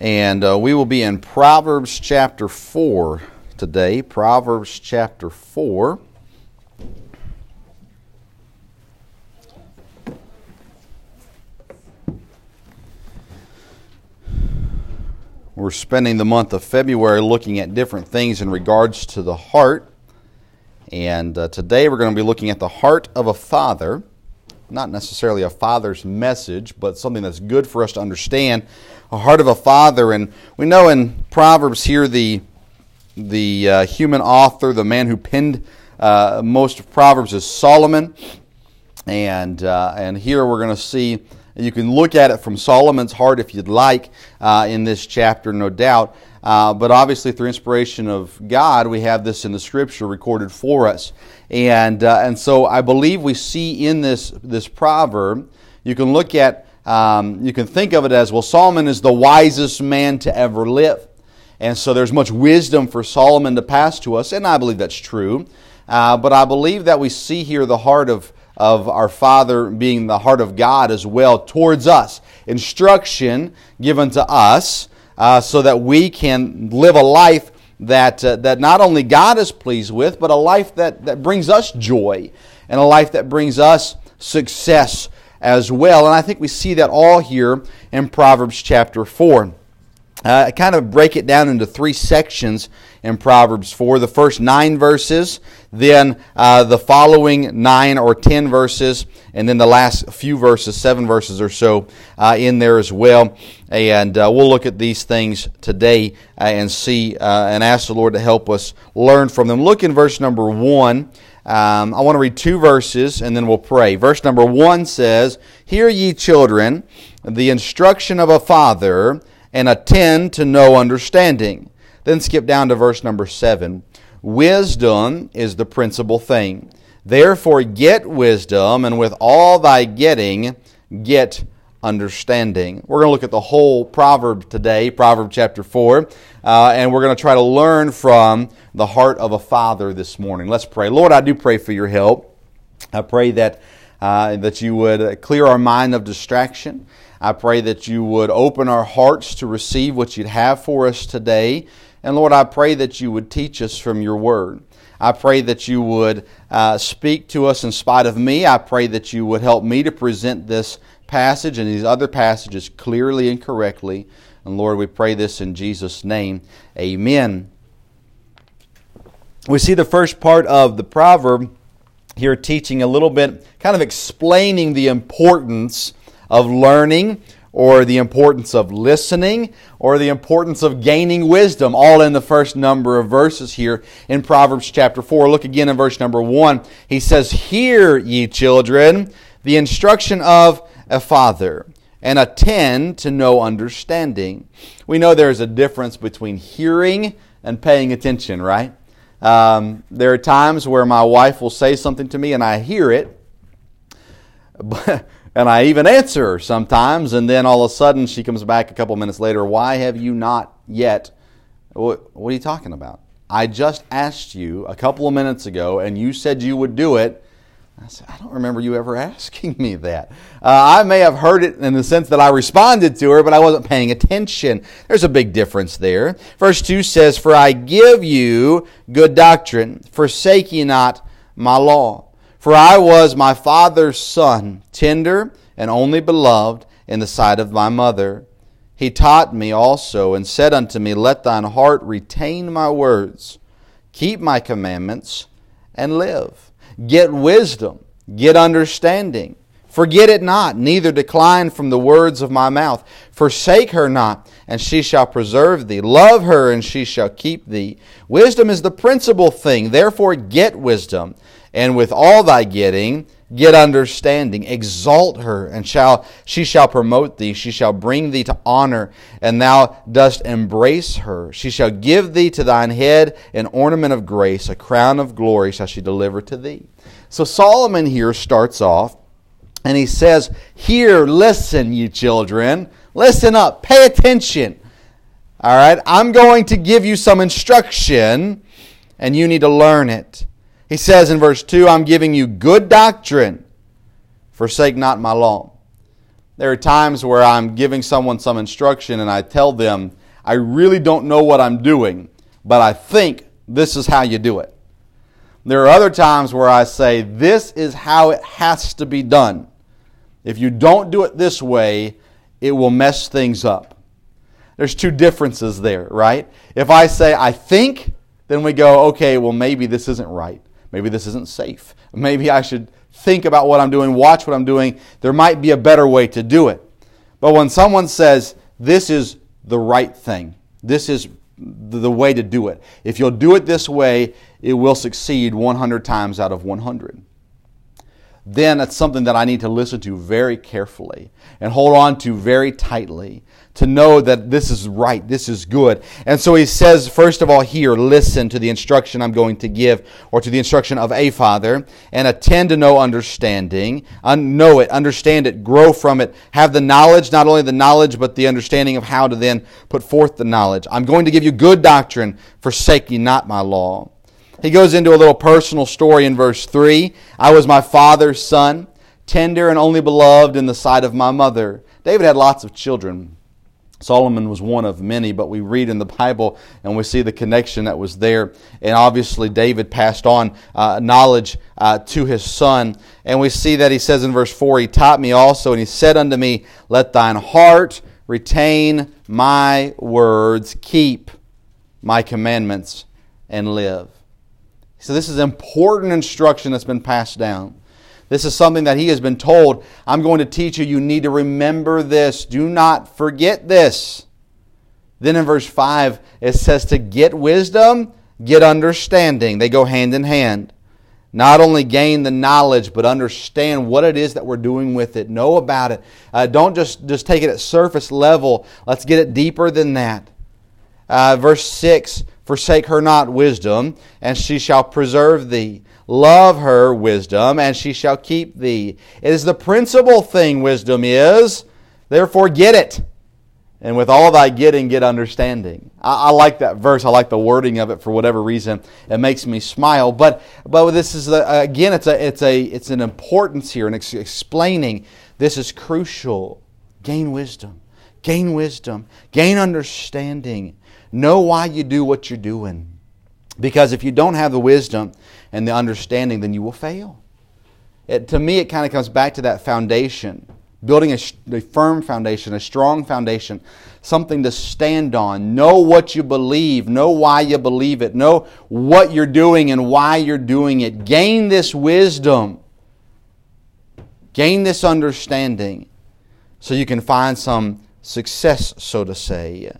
And uh, we will be in Proverbs chapter 4 today. Proverbs chapter 4. We're spending the month of February looking at different things in regards to the heart. And uh, today we're going to be looking at the heart of a father. Not necessarily a father's message, but something that's good for us to understand a heart of a father. And we know in Proverbs here the the uh, human author, the man who penned uh, most of Proverbs, is Solomon. And uh, and here we're going to see. You can look at it from Solomon's heart if you'd like uh, in this chapter, no doubt. Uh, but obviously, through inspiration of God, we have this in the Scripture recorded for us. And uh, and so I believe we see in this this proverb. You can look at um, you can think of it as well, Solomon is the wisest man to ever live. And so there's much wisdom for Solomon to pass to us, and I believe that's true. Uh, but I believe that we see here the heart of, of our Father being the heart of God as well towards us. Instruction given to us uh, so that we can live a life that, uh, that not only God is pleased with, but a life that, that brings us joy and a life that brings us success as well. And I think we see that all here in Proverbs chapter 4. Uh, I kind of break it down into three sections in Proverbs 4. The first nine verses, then uh, the following nine or ten verses, and then the last few verses, seven verses or so, uh, in there as well. And uh, we'll look at these things today uh, and see uh, and ask the Lord to help us learn from them. Look in verse number 1. Um, I want to read two verses and then we'll pray. Verse number one says, Hear ye children, the instruction of a father, and attend to know understanding. Then skip down to verse number seven. Wisdom is the principal thing. Therefore get wisdom, and with all thy getting, get understanding. We're going to look at the whole proverb today, Proverb chapter 4, uh, and we're going to try to learn from the heart of a father this morning. Let's pray. Lord, I do pray for your help. I pray that, uh, that you would clear our mind of distraction. I pray that you would open our hearts to receive what you'd have for us today. And Lord, I pray that you would teach us from your word. I pray that you would uh, speak to us in spite of me. I pray that you would help me to present this passage and these other passages clearly and correctly. And Lord, we pray this in Jesus' name. Amen. We see the first part of the proverb here teaching a little bit, kind of explaining the importance of learning or the importance of listening or the importance of gaining wisdom, all in the first number of verses here in Proverbs chapter 4. Look again in verse number 1. He says, Hear, ye children, the instruction of a father and attend to know understanding. We know there's a difference between hearing and paying attention, right? Um, there are times where my wife will say something to me and I hear it, and I even answer her sometimes, and then all of a sudden she comes back a couple minutes later. Why have you not yet? What, what are you talking about? I just asked you a couple of minutes ago, and you said you would do it I said, I don't remember you ever asking me that. Uh, I may have heard it in the sense that I responded to her, but I wasn't paying attention. There's a big difference there. Verse 2 says, For I give you good doctrine, forsake ye not my law. For I was my father's son, tender and only beloved in the sight of my mother. He taught me also, and said unto me, Let thine heart retain my words, keep my commandments, and live. Get wisdom, get understanding. Forget it not, neither decline from the words of my mouth. Forsake her not, and she shall preserve thee. Love her, and she shall keep thee. Wisdom is the principal thing. Therefore, get wisdom, and with all thy getting, get understanding. Exalt her, and shall she shall promote thee. She shall bring thee to honor, and thou dost embrace her. She shall give thee to thine head an ornament of grace, a crown of glory shall she deliver to thee. So Solomon here starts off, and he says, Hear, listen, you children. Listen up. Pay attention. All right? I'm going to give you some instruction, and you need to learn it. He says in verse 2, I'm giving you good doctrine. Forsake not my law. There are times where I'm giving someone some instruction and I tell them, I really don't know what I'm doing, but I think this is how you do it. There are other times where I say, this is how it has to be done. If you don't do it this way, it will mess things up. There's two differences there, right? If I say, I think, then we go, okay, well, maybe this isn't right. Maybe this isn't safe. Maybe I should think about what I'm doing, watch what I'm doing. There might be a better way to do it. But when someone says, this is the right thing, this is the way to do it, if you'll do it this way, it will succeed 100 times out of 100 then it's something that I need to listen to very carefully and hold on to very tightly to know that this is right, this is good. And so he says, first of all, hear, listen to the instruction I'm going to give, or to the instruction of a father, and attend to know understanding. Un- know it, understand it, grow from it, have the knowledge, not only the knowledge, but the understanding of how to then put forth the knowledge. I'm going to give you good doctrine, forsake ye not my law. He goes into a little personal story in verse 3. I was my father's son, tender and only beloved in the sight of my mother. David had lots of children. Solomon was one of many, but we read in the Bible and we see the connection that was there. And obviously, David passed on uh, knowledge uh, to his son. And we see that he says in verse 4 He taught me also, and he said unto me, Let thine heart retain my words, keep my commandments, and live. So, this is important instruction that's been passed down. This is something that he has been told. I'm going to teach you. You need to remember this. Do not forget this. Then in verse 5, it says to get wisdom, get understanding. They go hand in hand. Not only gain the knowledge, but understand what it is that we're doing with it. Know about it. Uh, don't just, just take it at surface level. Let's get it deeper than that. Uh, verse 6 Forsake her not wisdom, and she shall preserve thee. Love her wisdom, and she shall keep thee. It is the principal thing, wisdom is. Therefore, get it. And with all thy getting, get understanding. I, I, like that verse. I like the wording of it for whatever reason. It makes me smile. But but this is a, again, it's a it's a it's an importance here and ex- explaining this is crucial. Gain wisdom, gain wisdom, gain understanding. Know why you do what you're doing. Because if you don't have the wisdom and the understanding, then you will fail. It, to me, it kind of comes back to that foundation building a, a, firm foundation, a strong foundation, something to stand on. Know what you believe, know why you believe it, know what you're doing and why you're doing it. Gain this wisdom, gain this understanding, so you can find some success, so to say.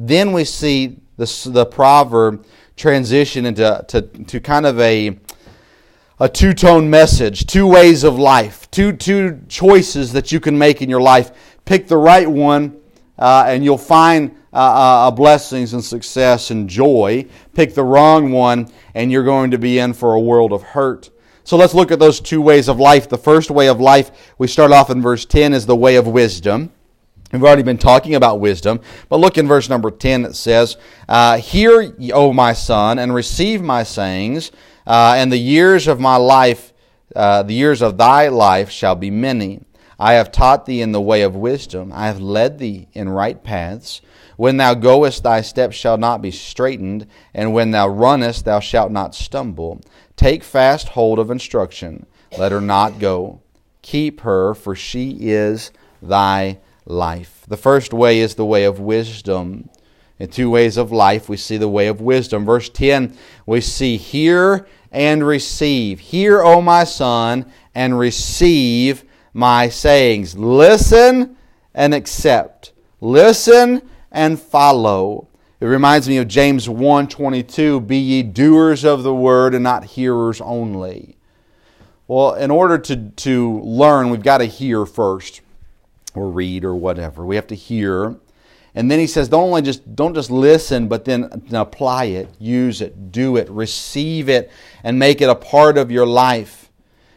Then we see the, the proverb transition into to, to kind of a, a two tone message, two ways of life, two, two choices that you can make in your life. Pick the right one, uh, and you'll find uh, uh, blessings and success and joy. Pick the wrong one, and you're going to be in for a world of hurt. So let's look at those two ways of life. The first way of life, we start off in verse 10, is the way of wisdom. We've already been talking about wisdom, but look in verse number 10. It says, uh, Hear, O my son, and receive my sayings, uh, and the years of my life, uh, the years of thy life shall be many. I have taught thee in the way of wisdom. I have led thee in right paths. When thou goest, thy steps shall not be straitened, and when thou runnest, thou shalt not stumble. Take fast hold of instruction. Let her not go. Keep her, for she is thy life. The first way is the way of wisdom. In two ways of life, we see the way of wisdom. Verse 10, we see, Hear and receive. Hear, O my son, and receive my sayings. Listen and accept. Listen and follow. It reminds me of James 1:22, be ye doers of the word and not hearers only. Well, in order to, to learn, we've got to hear first or read or whatever. We have to hear. And then he says, don't only just don't just listen, but then apply it, use it, do it, receive it, and make it a part of your life.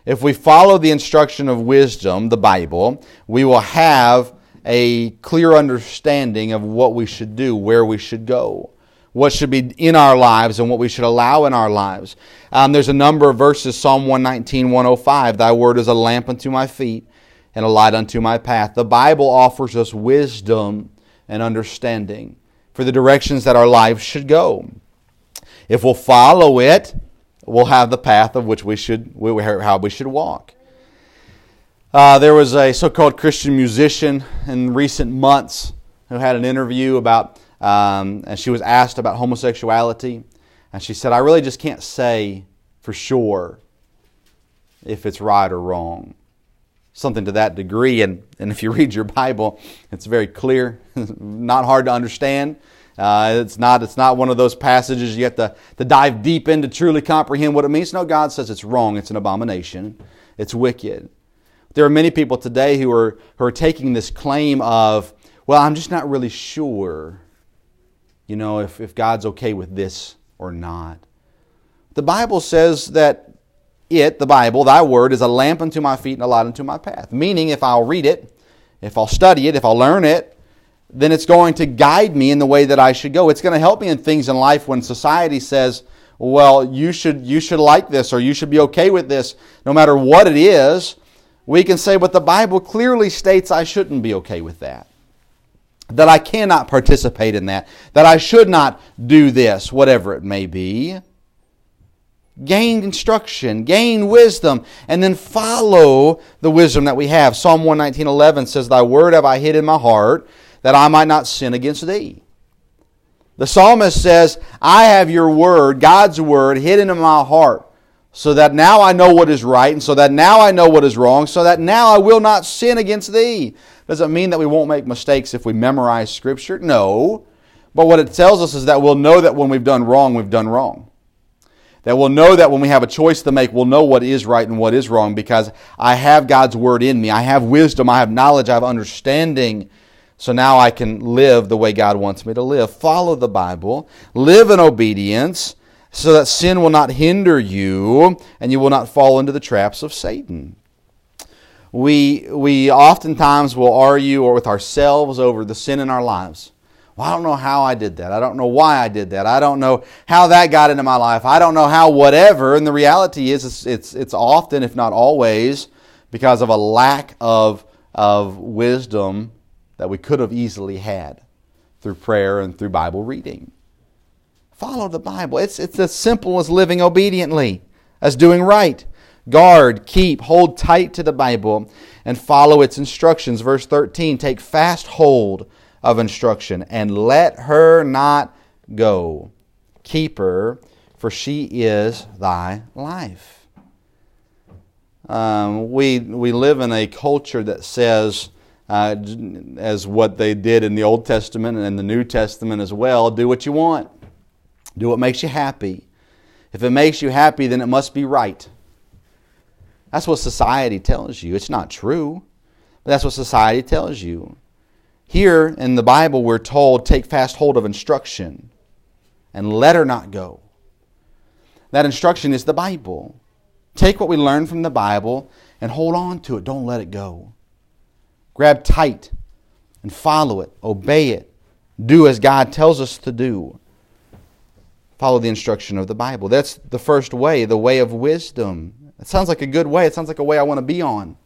If we follow the instruction of wisdom, the Bible, we will have a clear understanding of what we should do, where we should go, what should be in our lives, and what we should allow in our lives. Um, there's a number of verses, Psalm 119, 105. Thy word is a lamp unto my feet and a light unto my path. The Bible offers us wisdom and understanding for the directions that our lives should go. If we'll follow it, we'll have the path of which we should, how we should walk. Uh, there was a so-called Christian musician in recent months who had an interview about, um, and she was asked about homosexuality, and she said, "I really just can't say for sure if it's right or wrong." Something to that degree, and, and if you read your Bible, it's very clear, not hard to understand. Uh, it's not it's not one of those passages you have to, to dive deep in to truly comprehend what it means. No, God says it's wrong, it's an abomination, it's wicked. There are many people today who are, who are taking this claim of, well, I'm just not really sure, you know, if, if God's okay with this or not. The Bible says that it, the Bible, thy word, is a lamp unto my feet and a light unto my path. Meaning, if I'll read it, if I'll study it, if I'll learn it, then it's going to guide me in the way that I should go. It's going to help me in things in life when society says, well, you should, you should like this or you should be okay with this, no matter what it is we can say, but the Bible clearly states I shouldn't be okay with that. That I cannot participate in that. That I should not do this, whatever it may be. Gain instruction, gain wisdom, and then follow the wisdom that we have. Psalm 119.11 says, Thy word have I hid in my heart, that I might not sin against thee. The psalmist says, I have your word, God's word, hidden in my heart so that now I know what is right, and so that now I know what is wrong, so that now I will not sin against thee. Does it mean that we won't make mistakes if we memorize Scripture? No. But what it tells us is that we'll know that when we've done wrong, we've done wrong. That we'll know that when we have a choice to make, we'll know what is right and what is wrong because I have God's Word in me. I have wisdom, I have knowledge, I have understanding. So now I can live the way God wants me to live. Follow the Bible, live in obedience so that sin will not hinder you and you will not fall into the traps of Satan. We, we oftentimes will argue or with ourselves over the sin in our lives. Well, I don't know how I did that. I don't know why I did that. I don't know how that got into my life. I don't know how whatever. And the reality is, it's, it's, it's often, if not always, because of a lack of, of wisdom that we could have easily had through prayer and through Bible reading. Follow the Bible. It's, it's as simple as living obediently, as doing right. Guard, keep, hold tight to the Bible, and follow its instructions. Verse 13 Take fast hold of instruction, and let her not go. Keep her, for she is thy life. Um, we, we live in a culture that says, uh, as what they did in the Old Testament and in the New Testament as well, do what you want. Do what makes you happy. If it makes you happy, then it must be right. That's what society tells you. It's not true, but that's what society tells you. Here in the Bible, we're told, take fast hold of instruction and let her not go. That instruction is the Bible. Take what we learn from the Bible and hold on to it. Don't let it go. Grab tight and follow it, obey it, do as God tells us to do follow the instruction of the Bible. That's the first way, the way of wisdom. It sounds like a good way. It sounds like a way I want to be on.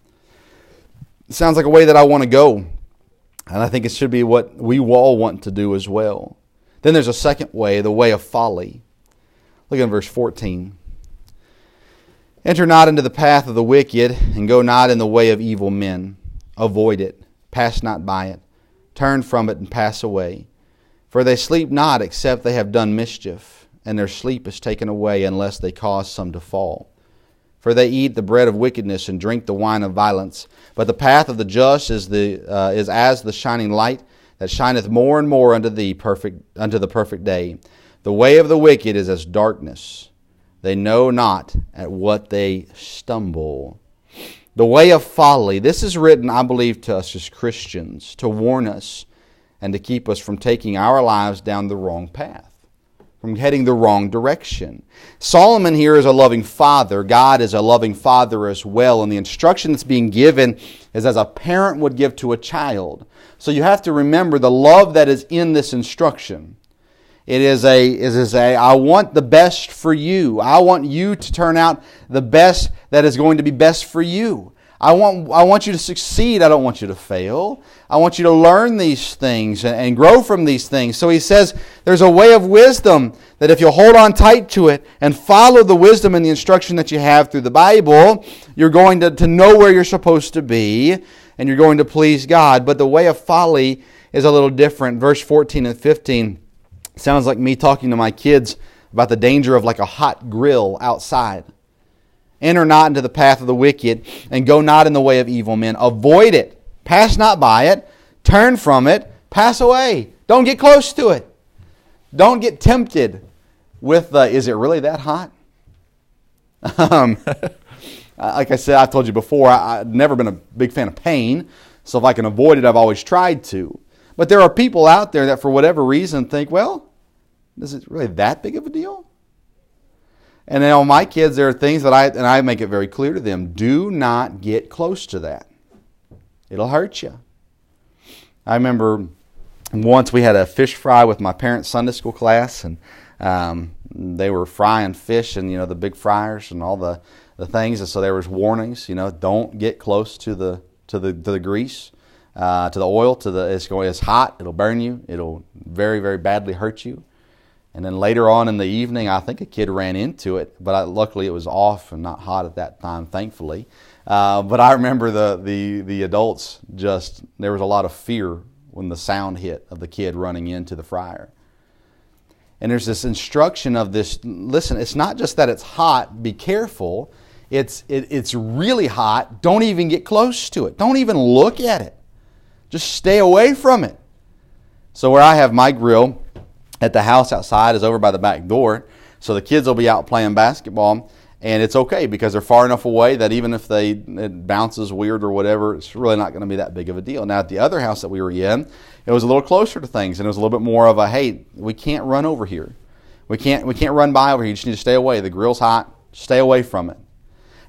It sounds like a way that I want to go. And I think it should be what we all want to do as well. Then there's a second way, the way of folly. Look at verse 14. Enter not into the path of the wicked, and go not in the way of evil men. Avoid it, pass not by it. Turn from it and pass away. For they sleep not except they have done mischief and their sleep is taken away unless they cause some to fall. For they eat the bread of wickedness and drink the wine of violence. But the path of the just is, the, uh, is as the shining light that shineth more and more unto, the perfect, unto the perfect day. The way of the wicked is as darkness. They know not at what they stumble. The way of folly. This is written, I believe, to us as Christians to warn us and to keep us from taking our lives down the wrong path from heading the wrong direction. Solomon here is a loving father. God is a loving father as well. And the instruction that's being given is as a parent would give to a child. So you have to remember the love that is in this instruction. It is a, it is a, I want the best for you. I want you to turn out the best that is going to be best for you. I want, I want you to succeed. I don't want you to fail. I want you to learn these things and, and grow from these things. So he says there's a way of wisdom that if you hold on tight to it and follow the wisdom and the instruction that you have through the Bible, you're going to, to know where you're supposed to be and you're going to please God. But the way of folly is a little different. Verse 14 and 15 sounds like me talking to my kids about the danger of like a hot grill outside. Enter not into the path of the wicked, and go not in the way of evil men. Avoid it. Pass not by it. Turn from it. Pass away. Don't get close to it. Don't get tempted with the, is it really that hot? Um, like I said, I've told you before, I, I've never been a big fan of pain. So if I can avoid it, I've always tried to. But there are people out there that, for whatever reason, think, well, is it really that big of a deal? And then on my kids, there are things that I, and I make it very clear to them do not get close to that. It'll hurt you. I remember once we had a fish fry with my parents' Sunday school class, and um, they were frying fish and, you know, the big fryers and all the, the things. And so there was warnings, you know, don't get close to the, to the, to the grease. Uh, to the oil, to the it's going it's hot. It'll burn you. It'll very very badly hurt you. And then later on in the evening, I think a kid ran into it, but I, luckily it was off and not hot at that time, thankfully. Uh, but I remember the, the, the adults just, there was a lot of fear when the sound hit of the kid running into the fryer. And there's this instruction of this listen, it's not just that it's hot, be careful. It's, it, it's really hot. Don't even get close to it. Don't even look at it. Just stay away from it. So, where I have my grill, at the house outside is over by the back door. So the kids will be out playing basketball, and it's okay because they're far enough away that even if they it bounces weird or whatever, it's really not going to be that big of a deal. Now at the other house that we were in, it was a little closer to things, and it was a little bit more of a hey, we can't run over here, we can't we can't run by over here. You just need to stay away. The grill's hot. Stay away from it.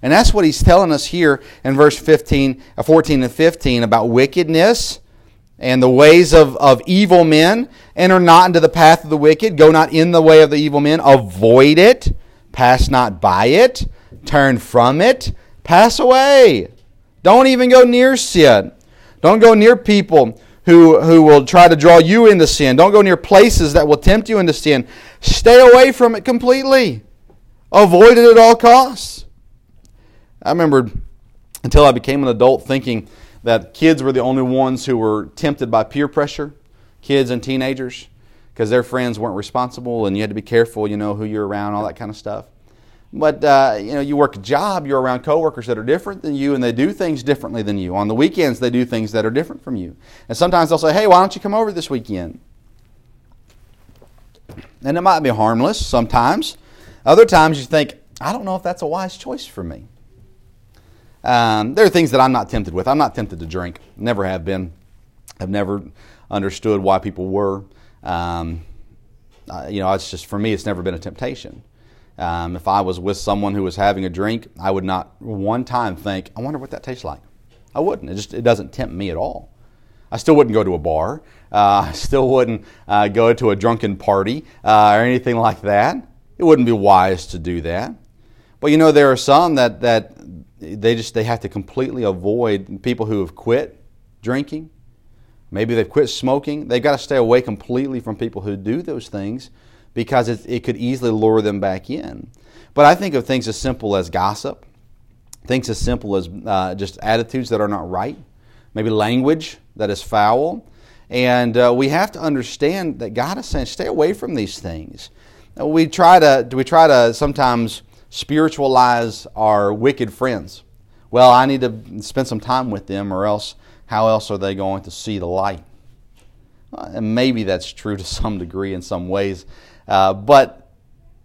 And that's what he's telling us here in verse 15, uh, 14 and 15 about wickedness and the ways of, of evil men. Enter not into the path of the wicked. Go not in the way of the evil men. Avoid it. Pass not by it. Turn from it. Pass away. Don't even go near sin. Don't go near people who, who will try to draw you into sin. Don't go near places that will tempt you into sin. Stay away from it completely. Avoid it at all costs. I remember until I became an adult thinking, that kids were the only ones who were tempted by peer pressure, kids and teenagers, because their friends weren't responsible and you had to be careful, you know, who you're around, all that kind of stuff. But uh, you know, you work a job, you're around coworkers that are different than you, and they do things differently than you. On the weekends, they do things that are different from you. And sometimes they'll say, "Hey, why don't you come over this weekend?" And it might be harmless sometimes. Other times you think, "I don't know if that's a wise choice for me." Um, there are things that I'm not tempted with. I'm not tempted to drink. Never have been. I've never understood why people were. Um, uh, you know, it's just for me, it's never been a temptation. Um, if I was with someone who was having a drink, I would not one time think, "I wonder what that tastes like." I wouldn't. It just it doesn't tempt me at all. I still wouldn't go to a bar. Uh, I still wouldn't uh, go to a drunken party uh, or anything like that. It wouldn't be wise to do that. But you know, there are some that that they just they have to completely avoid people who have quit drinking. Maybe they've quit smoking. They've got to stay away completely from people who do those things because it, it could easily lure them back in. But I think of things as simple as gossip, things as simple as uh, just attitudes that are not right, maybe language that is foul. And uh, we have to understand that God is saying, stay away from these things. We try to, do we try to sometimes spiritualize our wicked friends. Well, I need to spend some time with them, or else, how else are they going to see the light? And maybe that's true to some degree in some ways, uh, but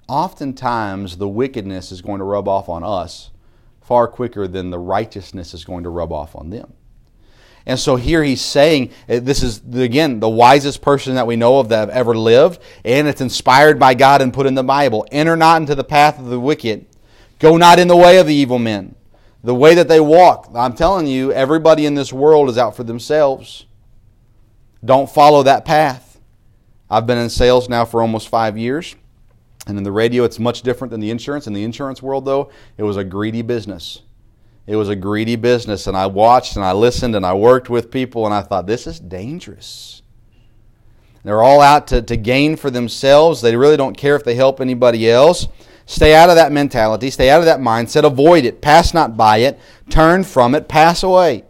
oftentimes the wickedness is going to rub off on us far quicker than the righteousness is going to rub off on them. And so here he's saying uh, this is, again, the wisest person that we know of that have ever lived, and it's inspired by God and put in the Bible. Enter not into the path of the wicked, go not in the way of the evil men. The way that they walk, I'm telling you, everybody in this world is out for themselves. Don't follow that path. I've been in sales now for almost five years. And in the radio, it's much different than the insurance. In the insurance world, though, it was a greedy business. It was a greedy business, and I watched and I listened and I worked with people, and I thought, this is dangerous. They're all out to, to gain for themselves. They really don't care if they help anybody else. Stay out of that mentality. Stay out of that mindset. Avoid it. Pass not by it. Turn from it. Pass away.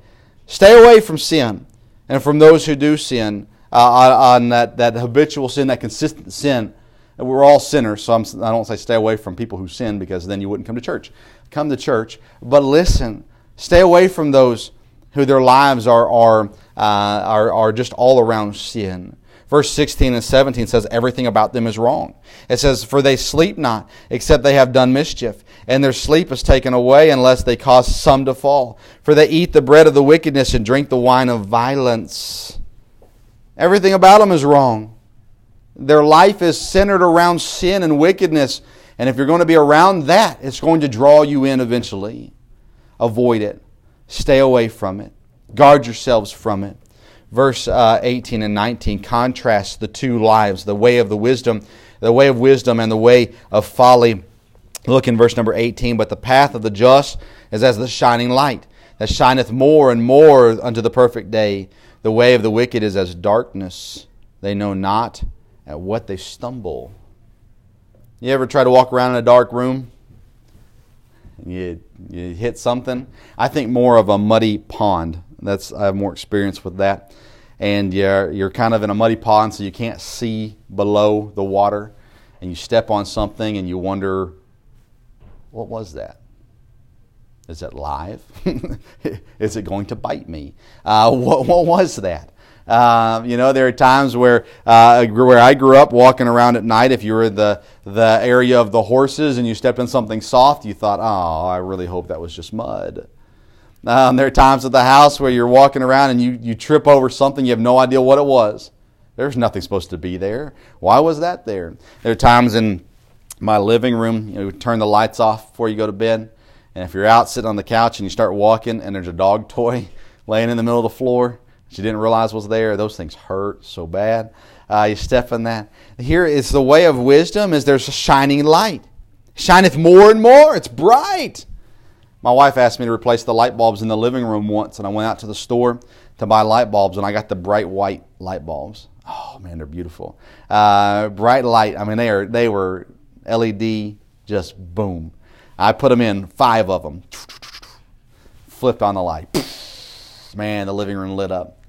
Stay away from sin and from those who do sin uh, on that, that habitual sin, that consistent sin. We're all sinners, so I'm, I do not say stay away from people who sin because then you wouldn't come to church. Come to church, but listen. Stay away from those who their lives are, are, uh, are, are just all around sin. Verse 16 and 17 says, Everything about them is wrong. It says, For they sleep not, except they have done mischief, and their sleep is taken away unless they cause some to fall. For they eat the bread of the wickedness and drink the wine of violence. Everything about them is wrong. Their life is centered around sin and wickedness. And if you're going to be around that, it's going to draw you in eventually. Avoid it. Stay away from it. Guard yourselves from it verse uh, 18 and 19 contrasts the two lives the way of the wisdom the way of wisdom and the way of folly look in verse number 18 but the path of the just is as the shining light that shineth more and more unto the perfect day the way of the wicked is as darkness they know not at what they stumble you ever try to walk around in a dark room you, you hit something i think more of a muddy pond that's I have more experience with that. And you're you're kind of in a muddy pond, so you can't see below the water, and you step on something and you wonder, what was that? Is it live? Is it going to bite me? Uh, what, what was that? Uh, you know, there are times where uh, where I grew up walking around at night. If you were in the the area of the horses and you stepped in something soft, you thought, "Oh, I really hope that was just mud." Um, there are times at the house where you're walking around and you, you trip over something, you have no idea what it was. There's nothing supposed to be there. Why was that there? There are times in my living room, you know, turn the lights off before you go to bed. And if you're out sitting on the couch and you start walking and there's a dog toy laying in the middle of the floor you didn't realize was there, those things hurt so bad. Uh, you step in that. Here is the way of wisdom is there's a shining light. Shineth more and more. It's bright. My wife asked me to replace the light bulbs in the living room once, and I went out to the store to buy light bulbs, and I got the bright white light bulbs. Oh man, they're beautiful. Uh, bright light. I mean, they are they were LED, just boom. I put them in five of them. Flipped on the light. Man, the living room lit up.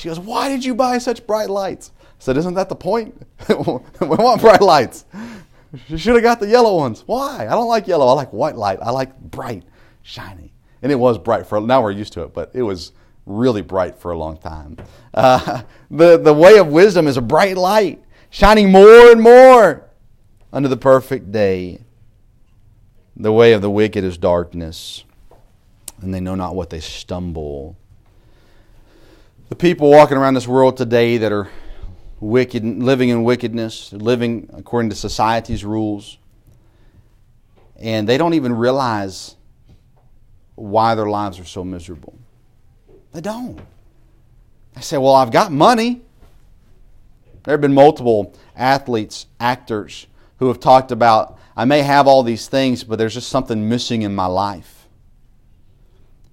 She goes, "Why did you buy such bright lights?" I said, "Isn't that the point? we want bright lights. She should have got the yellow ones. Why? I don't like yellow. I like white light. I like bright." shiny. And it was bright for, now we're used to it, but it was really bright for a long time. Uh, the, the way of wisdom is a bright light, shining more and more under the perfect day. The way of the wicked is darkness, and they know not what they stumble. The people walking around this world today that are wicked, living in wickedness, living according to society's rules, and they don't even realize why their lives are so miserable. They don't. They say, Well, I've got money. There have been multiple athletes, actors, who have talked about, I may have all these things, but there's just something missing in my life.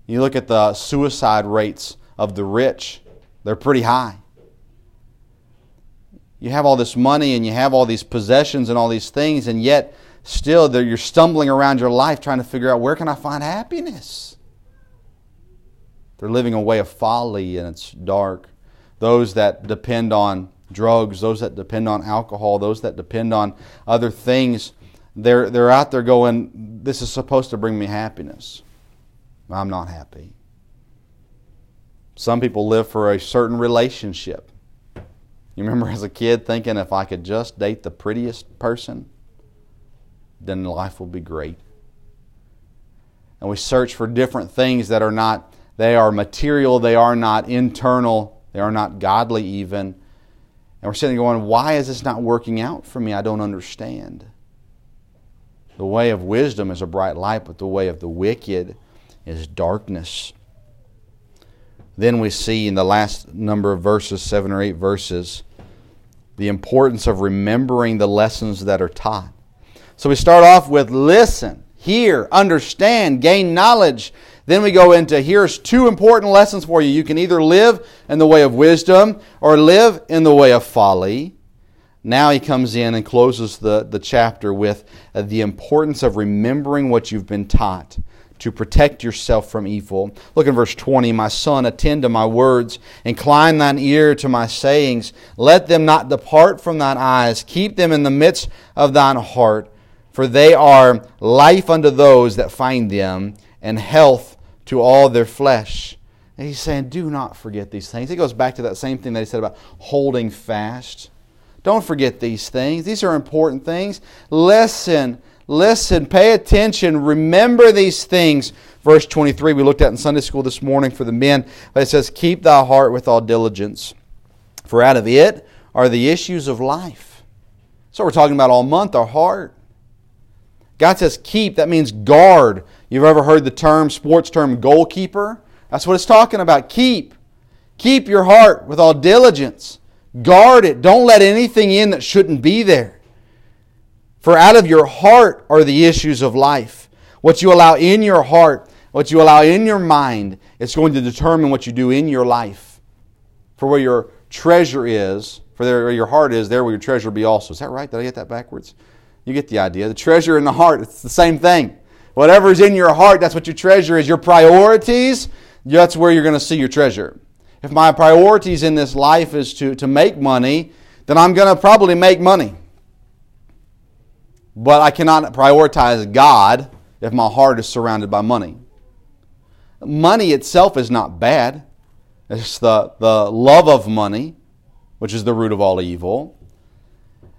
You look at the suicide rates of the rich, they're pretty high. You have all this money and you have all these possessions and all these things, and yet still you're stumbling around your life trying to figure out where can I find happiness. They're living a way of folly and it's dark. Those that depend on drugs, those that depend on alcohol, those that depend on other things, they're, they're out there going, This is supposed to bring me happiness. I'm not happy. Some people live for a certain relationship. You remember as a kid thinking, if I could just date the prettiest person, then life will be great. And we search for different things that are not, they are material, they are not internal, they are not godly even. And we're sitting going, why is this not working out for me? I don't understand. The way of wisdom is a bright light, but the way of the wicked is darkness. Then we see in the last number of verses, seven or eight verses, the importance of remembering the lessons that are taught. So we start off with listen, hear, understand, gain knowledge. Then we go into here's two important lessons for you. You can either live in the way of wisdom or live in the way of folly. Now he comes in and closes the, the chapter with the importance of remembering what you've been taught to protect yourself from evil. Look in verse 20 My son, attend to my words, incline thine ear to my sayings. Let them not depart from thine eyes, keep them in the midst of thine heart, for they are life unto those that find them, and health to all their flesh. And he's saying, Do not forget these things. He goes back to that same thing that he said about holding fast. Don't forget these things. These are important things. Listen, listen, pay attention, remember these things. Verse 23, we looked at in Sunday school this morning for the men, it says, Keep thy heart with all diligence, for out of it are the issues of life. So we're talking about all month, our heart. God says keep, that means guard. You've ever heard the term, sports term, goalkeeper? That's what it's talking about. Keep. Keep your heart with all diligence. Guard it. Don't let anything in that shouldn't be there. For out of your heart are the issues of life. What you allow in your heart, what you allow in your mind, it's going to determine what you do in your life. For where your treasure is, for where your heart is, there will your treasure be also. Is that right? Did I get that backwards? You get the idea. The treasure in the heart, it's the same thing. Whatever's in your heart, that's what your treasure is. Your priorities, that's where you're going to see your treasure if my priorities in this life is to, to make money, then I'm going to probably make money. But I cannot prioritize God if my heart is surrounded by money. Money itself is not bad. It's the, the love of money, which is the root of all evil.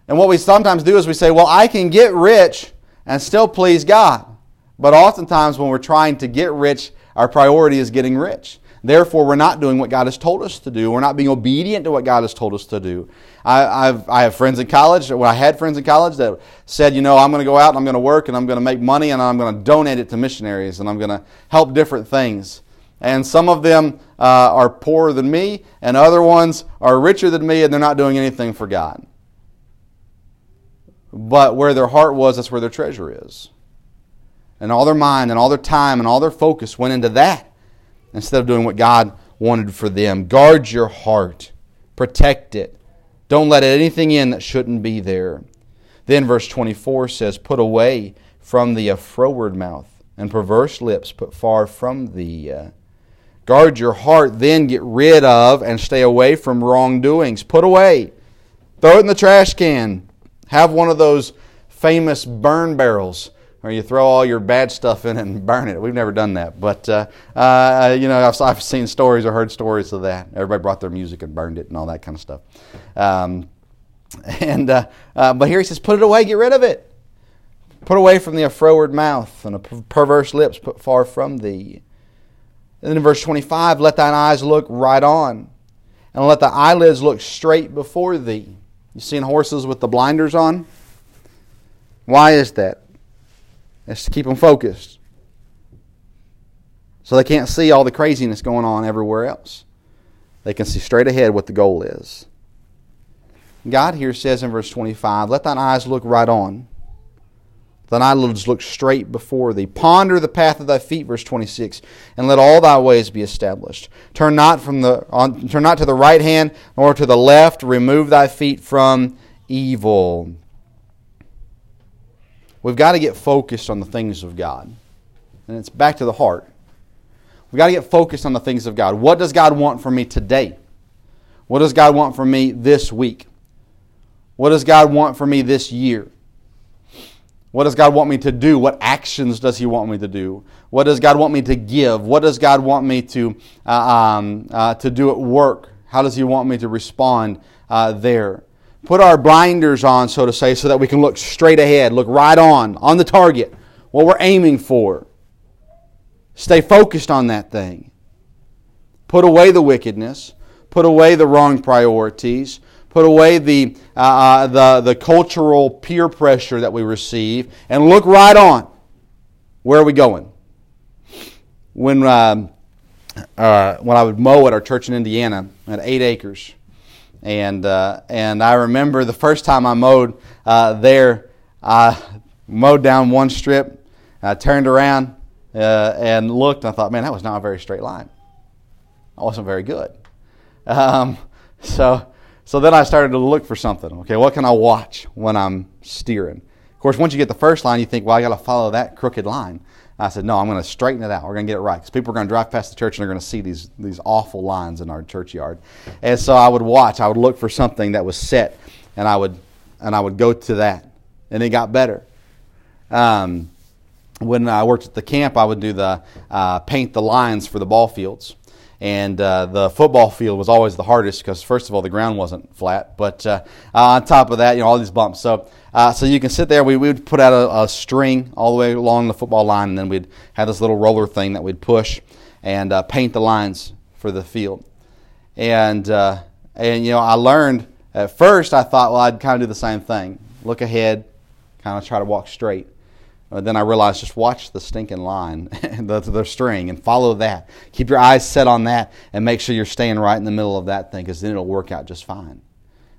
And what we sometimes do is we say, well, I can get rich and still please God. But oftentimes when we're trying to get rich, our priority is getting rich. Therefore, we're not doing what God has told us to do. We're not being obedient to what God has told us to do. I, I've, I have friends in college, well, I had friends in college that said, you know, I'm going to go out and I'm going to work and I'm going to make money and I'm going to donate it to missionaries and I'm going to help different things. And some of them uh, are poorer than me, and other ones are richer than me, and they're not doing anything for God. But where their heart was, that's where their treasure is. And all their mind and all their time and all their focus went into that instead of doing what God wanted for them. Guard your heart, protect it. Don't let anything in that shouldn't be there. Then verse 24 says, Put away from thee a froward mouth, and perverse lips put far from thee. Guard your heart, then get rid of and stay away from wrongdoings. Put away. Throw it in the trash can. Have one of those famous burn barrels or you throw all your bad stuff in it and burn it. We've never done that, but uh, uh, you know, I've, I've, seen stories or heard stories of that. Everybody brought their music and burned it and all that kind of stuff. Um, and uh, uh but here he says, put it away, get rid of it. Put away from thee a froward mouth and a perverse lips put far from thee. And then in verse 25, let thine eyes look right on, and let the eyelids look straight before thee. You seen horses with the blinders on? Why is that? It's to keep them focused. So they can't see all the craziness going on everywhere else. They can see straight ahead what the goal is. God here says in verse 25, Let thine eyes look right on. Thine eyelids look straight before thee. Ponder the path of thy feet, verse 26, and let all thy ways be established. Turn not from the on, turn not to the right hand nor to the left. Remove thy feet from evil. We've got to get focused on the things of God. And it's back to the heart. We've got to get focused on the things of God. What does God want from me today? What does God want from me this week? What does God want from me this year? What does God want me to do? What actions does He want me to do? What does God want me to give? What does God want me to, uh, um, uh, to do at work? How does He want me to respond uh, there? Put our blinders on, so to say, so that we can look straight ahead, look right on, on the target, what we're aiming for. Stay focused on that thing. Put away the wickedness, put away the wrong priorities, put away the, uh, uh, the, the cultural peer pressure that we receive, and look right on. Where are we going? When, uh, uh, when I would mow at our church in Indiana, at eight acres, and uh, and I remember the first time I mowed uh, there, I mowed down one strip, I turned around, uh, and looked, and I thought, man, that was not a very straight line. I wasn't very good. Um, so, so then I started to look for something. Okay, what can I watch when I'm steering? Of course, once you get the first line, you think, well, I got to follow that crooked line. I said, no, I'm going to straighten it out. We're going to get it right because people are going to drive past the church and they're going to see these these awful lines in our churchyard. And so I would watch. I would look for something that was set, and I would and I would go to that, and it got better. Um, when I worked at the camp, I would do the uh, paint the lines for the ball fields. And uh, the football field was always the hardest because, first of all, the ground wasn't flat. But uh, on top of that, you know, all these bumps. So, uh, so you can sit there. We, we would put out a, a, string all the way along the football line, and then we'd have this little roller thing that we'd push and uh, paint the lines for the field. And uh, and you know, I learned at first. I thought, well, I'd kind of do the same thing. Look ahead, kind of try to walk straight. But then I realized just watch the stinking line, the, the string, and follow that. Keep your eyes set on that and make sure you're staying right in the middle of that thing because then it'll work out just fine.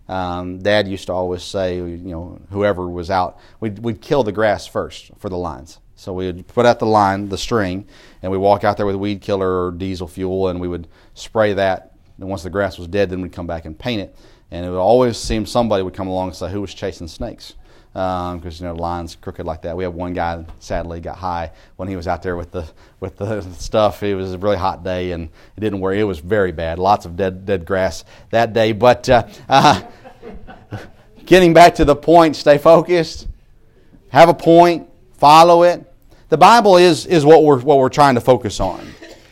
Um, Dad used to always say, you know, whoever was out, we'd, we'd kill the grass first for the lines. So we would put out the line, the string, and we'd walk out there with weed killer or diesel fuel, and we would spray that. And once the grass was dead, then we'd come back and paint it. And it would always seem somebody would come along and say, who was chasing snakes? Because um, you know the line's crooked like that. We had one guy sadly got high when he was out there with the with the stuff. It was a really hot day and it didn't work. It was very bad. Lots of dead dead grass that day. But uh, uh, getting back to the point, stay focused. Have a point. Follow it. The Bible is is what we're what we're trying to focus on.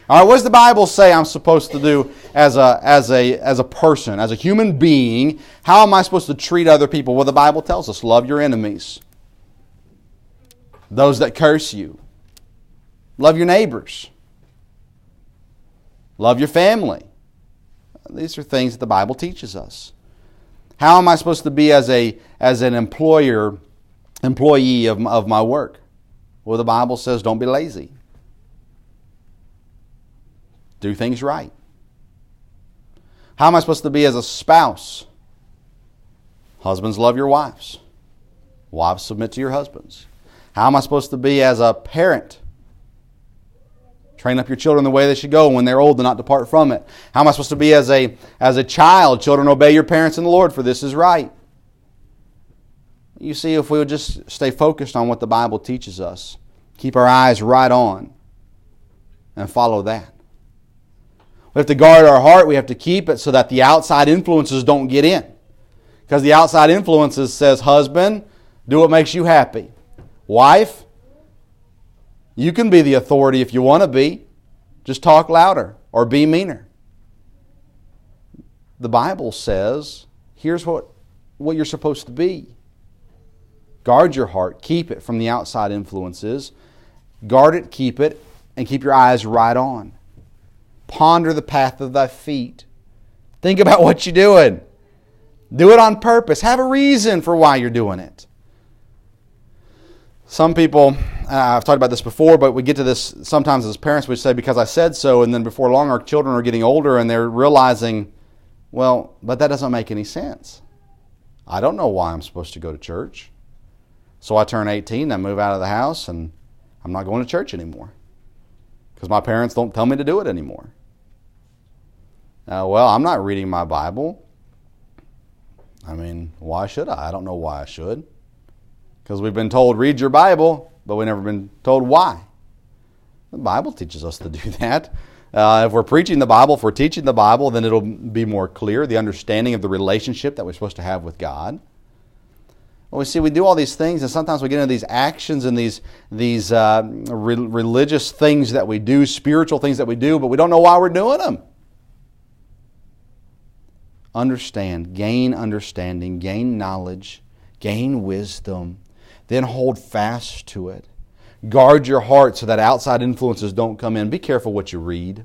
All right, what does the Bible say I'm supposed to do as a, as, a, as a person, as a human being? How am I supposed to treat other people? Well, the Bible tells us love your enemies, those that curse you, love your neighbors, love your family. These are things that the Bible teaches us. How am I supposed to be as, a, as an employer, employee of, of my work? Well, the Bible says don't be lazy do things right. How am I supposed to be as a spouse? Husbands, love your wives. Wives, submit to your husbands. How am I supposed to be as a parent? Train up your children the way they should go. When they're old, do not depart from it. How am I supposed to be as a, as a child? Children, obey your parents in the Lord, for this is right. You see, if we would just stay focused on what the Bible teaches us, keep our eyes right on, and follow that. We have to guard our heart. We have to keep it so that the outside influences don't get in. Because the outside influences says, husband, do what makes you happy. Wife, you can be the authority if you want to be. Just talk louder or be meaner. The Bible says, here's what, what you're supposed to be. Guard your heart, keep it from the outside influences. Guard it, keep it, and keep your eyes right on. Ponder the path of thy feet. Think about what you're doing. Do it on purpose. Have a reason for why you're doing it. Some people, uh, I've talked about this before, but we get to this sometimes as parents, we say, because I said so, and then before long our children are getting older and they're realizing, well, but that doesn't make any sense. I don't know why I'm supposed to go to church. So I turn 18, I move out of the house, and I'm not going to church anymore because my parents don't tell me to do it anymore. Uh, well, I'm not reading my Bible. I mean, why should I? I don't know why I should. Because we've been told, read your Bible, but we've never been told why. The Bible teaches us to do that. Uh, if we're preaching the Bible, if we're teaching the Bible, then it'll be more clear, the understanding of the relationship that we're supposed to have with God. Well, we see we do all these things, and sometimes we get into these actions and these these uh, re- religious things that we do, spiritual things that we do, but we don't know why we're doing them. Understand, gain understanding, gain knowledge, gain wisdom, then hold fast to it. Guard your heart so that outside influences don't come in. Be careful what you read.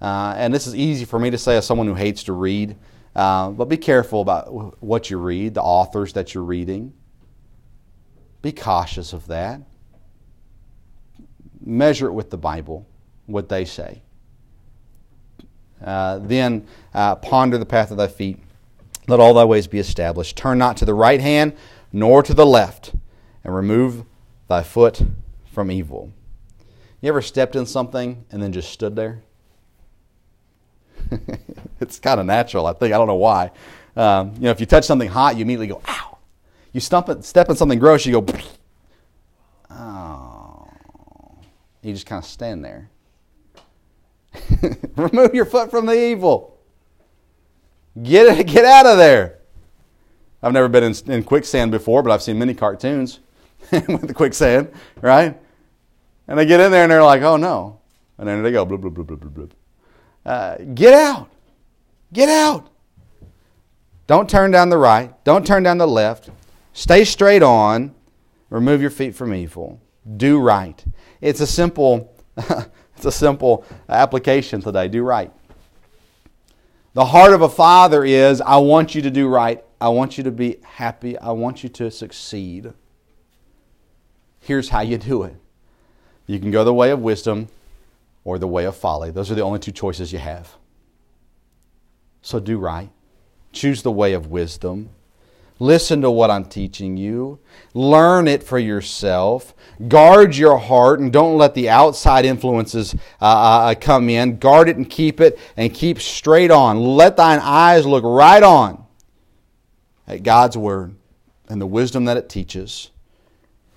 Uh, and this is easy for me to say as someone who hates to read. Uh, but be careful about what you read, the authors that you're reading. Be cautious of that. Measure it with the Bible, what they say. Uh, then uh, ponder the path of thy feet. Let all thy ways be established. Turn not to the right hand nor to the left, and remove thy foot from evil. You ever stepped in something and then just stood there? it's kind of natural, I think. I don't know why. Um, you know, if you touch something hot, you immediately go, ow. You stump it, step in something gross, you go, oh. You just kind of stand there. Remove your foot from the evil. Get, it get out of there. I've never been in, in quicksand before, but I've seen many cartoons with the quicksand, right? And they get in there and they're like, oh no. And then they go, blub, blub, blub, blub, blub. Uh, get out. Get out. Don't turn down the right. Don't turn down the left. Stay straight on. Remove your feet from evil. Do right. It's a simple, it's a simple application today. Do right. The heart of a father is I want you to do right. I want you to be happy. I want you to succeed. Here's how you do it you can go the way of wisdom or the way of folly. Those are the only two choices you have. So do right. Choose the way of wisdom. Listen to what I'm teaching you. Learn it for yourself. Guard your heart and don't let the outside influences uh, uh, come in. Guard it and keep it and keep straight on. Let thine eyes look right on at God's Word and the wisdom that it teaches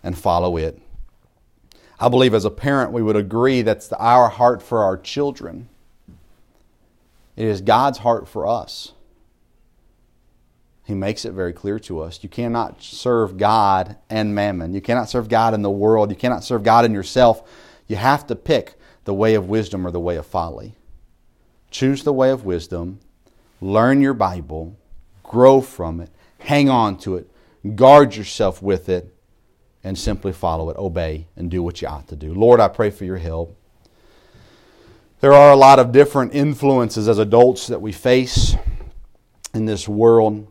and follow it. I believe as a parent we would agree that's our heart for our children. It is God's heart for us. He makes it very clear to us. You cannot serve God and mammon. You cannot serve God in the world. You cannot serve God in yourself. You have to pick the way of wisdom or the way of folly. Choose the way of wisdom. Learn your Bible. Grow from it. Hang on to it. Guard yourself with it and simply follow it, obey, and do what you ought to do. Lord, I pray for your help. There are a lot of different influences as adults that we face in this world.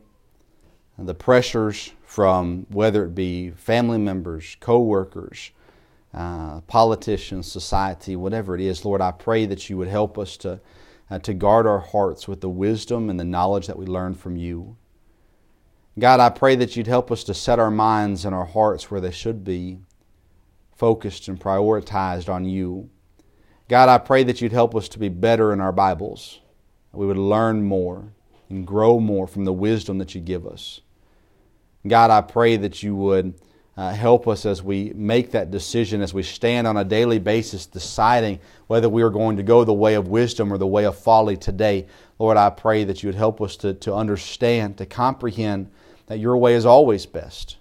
The pressures from whether it be family members, co workers, uh, politicians, society, whatever it is, Lord, I pray that you would help us to, uh, to guard our hearts with the wisdom and the knowledge that we learn from you. God, I pray that you'd help us to set our minds and our hearts where they should be, focused and prioritized on you. God, I pray that you'd help us to be better in our Bibles. We would learn more and grow more from the wisdom that you give us. God, I pray that you would uh, help us as we make that decision, as we stand on a daily basis deciding whether we are going to go the way of wisdom or the way of folly today. Lord, I pray that you would help us to, to understand, to comprehend that your way is always best.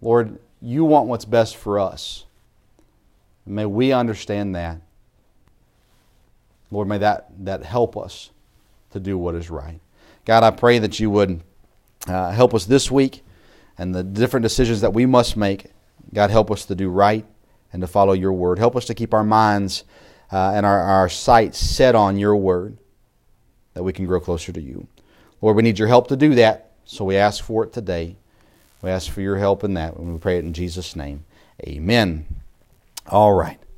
Lord, you want what's best for us. May we understand that. Lord, may that, that help us to do what is right. God, I pray that you would uh, help us this week and the different decisions that we must make. God, help us to do right and to follow your word. Help us to keep our minds uh, and our, our sights set on your word that we can grow closer to you. Lord, we need your help to do that, so we ask for it today. We ask for your help in that, and we pray it in Jesus' name. Amen. All right.